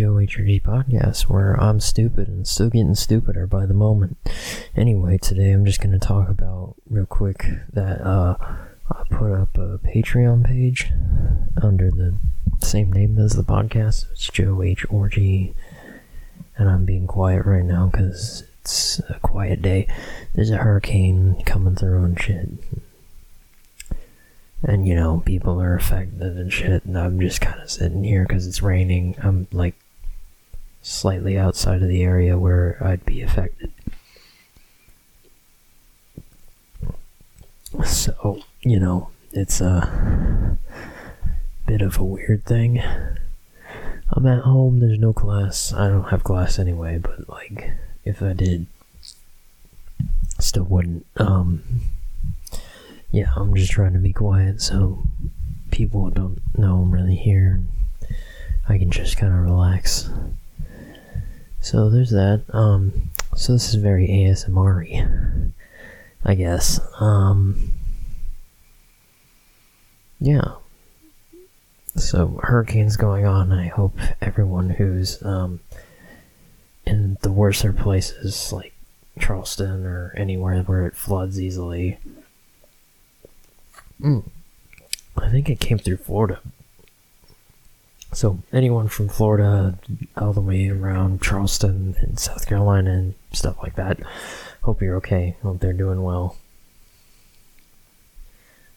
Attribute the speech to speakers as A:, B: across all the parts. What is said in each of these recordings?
A: Maturity Podcast, where I'm stupid and still getting stupider by the moment. Anyway, today I'm just going to talk about real quick that uh, I put up a Patreon page under the same name as the podcast. It's Joe H Orgy, and I'm being quiet right now because it's a quiet day. There's a hurricane coming through and shit and you know people are affected and shit and i'm just kind of sitting here because it's raining i'm like slightly outside of the area where i'd be affected so you know it's a bit of a weird thing i'm at home there's no class i don't have class anyway but like if i did still wouldn't um yeah, I'm just trying to be quiet so people don't know I'm really here. I can just kind of relax. So there's that. Um, so this is very ASMR I guess. Um, yeah. So hurricanes going on. I hope everyone who's um, in the worser places like Charleston or anywhere where it floods easily Mm. I think it came through Florida. So anyone from Florida all the way around Charleston and South Carolina and stuff like that, hope you're okay. Hope they're doing well.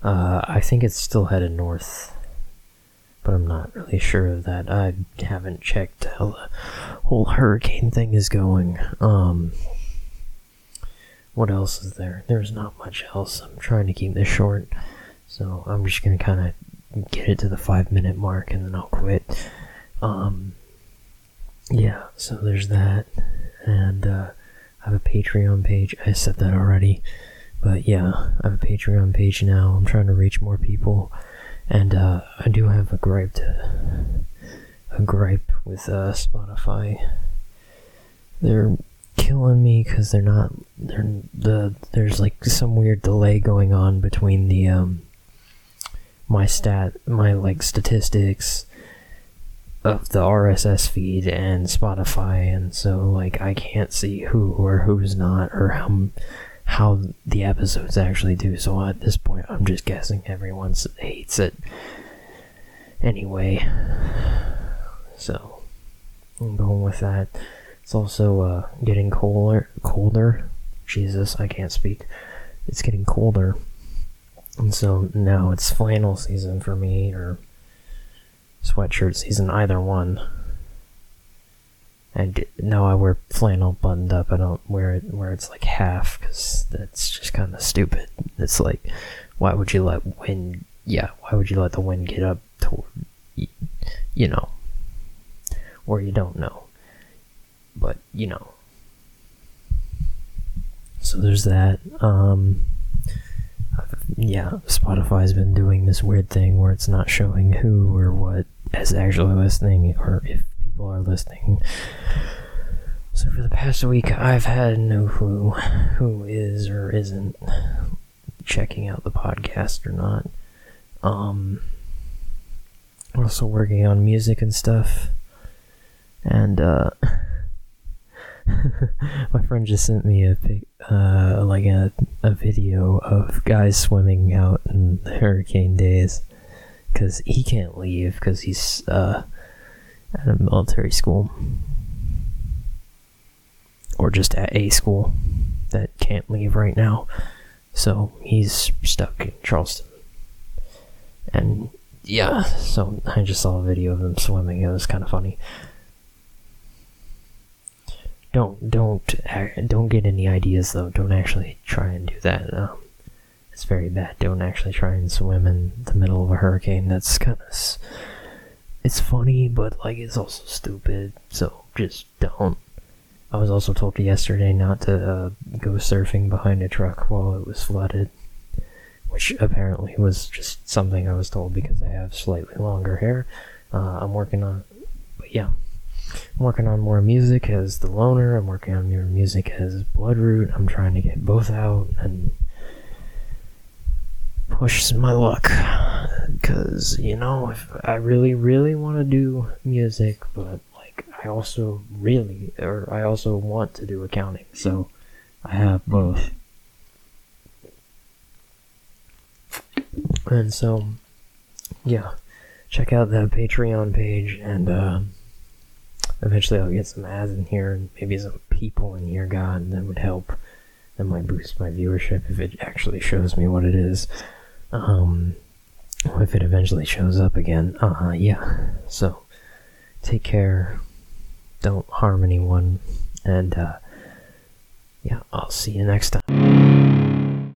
A: Uh, I think it's still headed north, but I'm not really sure of that. I haven't checked how the whole hurricane thing is going. Um, what else is there? There's not much else. I'm trying to keep this short. So I'm just gonna kind of get it to the five minute mark and then I'll quit. Um, yeah, so there's that. And uh, I have a Patreon page. I said that already. But yeah, I have a Patreon page now. I'm trying to reach more people. And uh, I do have a gripe to, a gripe with uh, Spotify. They're killing me because they're not. They're the there's like some weird delay going on between the um my stat my like statistics of the RSS feed and Spotify and so like I can't see who or who's not or how how the episodes actually do so at this point I'm just guessing everyone hates it anyway. So I'm going with that. It's also uh, getting colder colder. Jesus I can't speak. It's getting colder and so now it's flannel season for me, or sweatshirt season, either one. And no, I wear flannel buttoned up. I don't wear it where it's like half because that's just kind of stupid. It's like, why would you let wind? Yeah, why would you let the wind get up toward, you know, or you don't know, but you know. So there's that. Um, yeah, Spotify's been doing this weird thing where it's not showing who or what is actually listening or if people are listening. So for the past week, I've had no clue who is or isn't checking out the podcast or not. Um, also working on music and stuff, and uh. my friend just sent me a uh, like a, a video of guys swimming out in hurricane days because he can't leave because he's uh, at a military school or just at a school that can't leave right now. So he's stuck in Charleston. And yeah, so I just saw a video of him swimming. It was kind of funny don't don't don't get any ideas though. Don't actually try and do that. Um, it's very bad. Don't actually try and swim in the middle of a hurricane. That's kind of it's funny, but like it's also stupid. So just don't. I was also told yesterday not to uh, go surfing behind a truck while it was flooded, which apparently was just something I was told because I have slightly longer hair. Uh, I'm working on, but yeah. I'm working on more music as the loner. I'm working on more music as Bloodroot. I'm trying to get both out and push my luck. Because, you know, if I really, really want to do music, but, like, I also really, or I also want to do accounting. So I have both. And so, yeah, check out that Patreon page, and uh, eventually I'll get some ads in here and maybe some people in here. God, and that would help. That might boost my viewership if it actually shows me what it is. Um, if it eventually shows up again. Uh, huh, yeah. So, take care. Don't harm anyone. And, uh, yeah, I'll see you next time.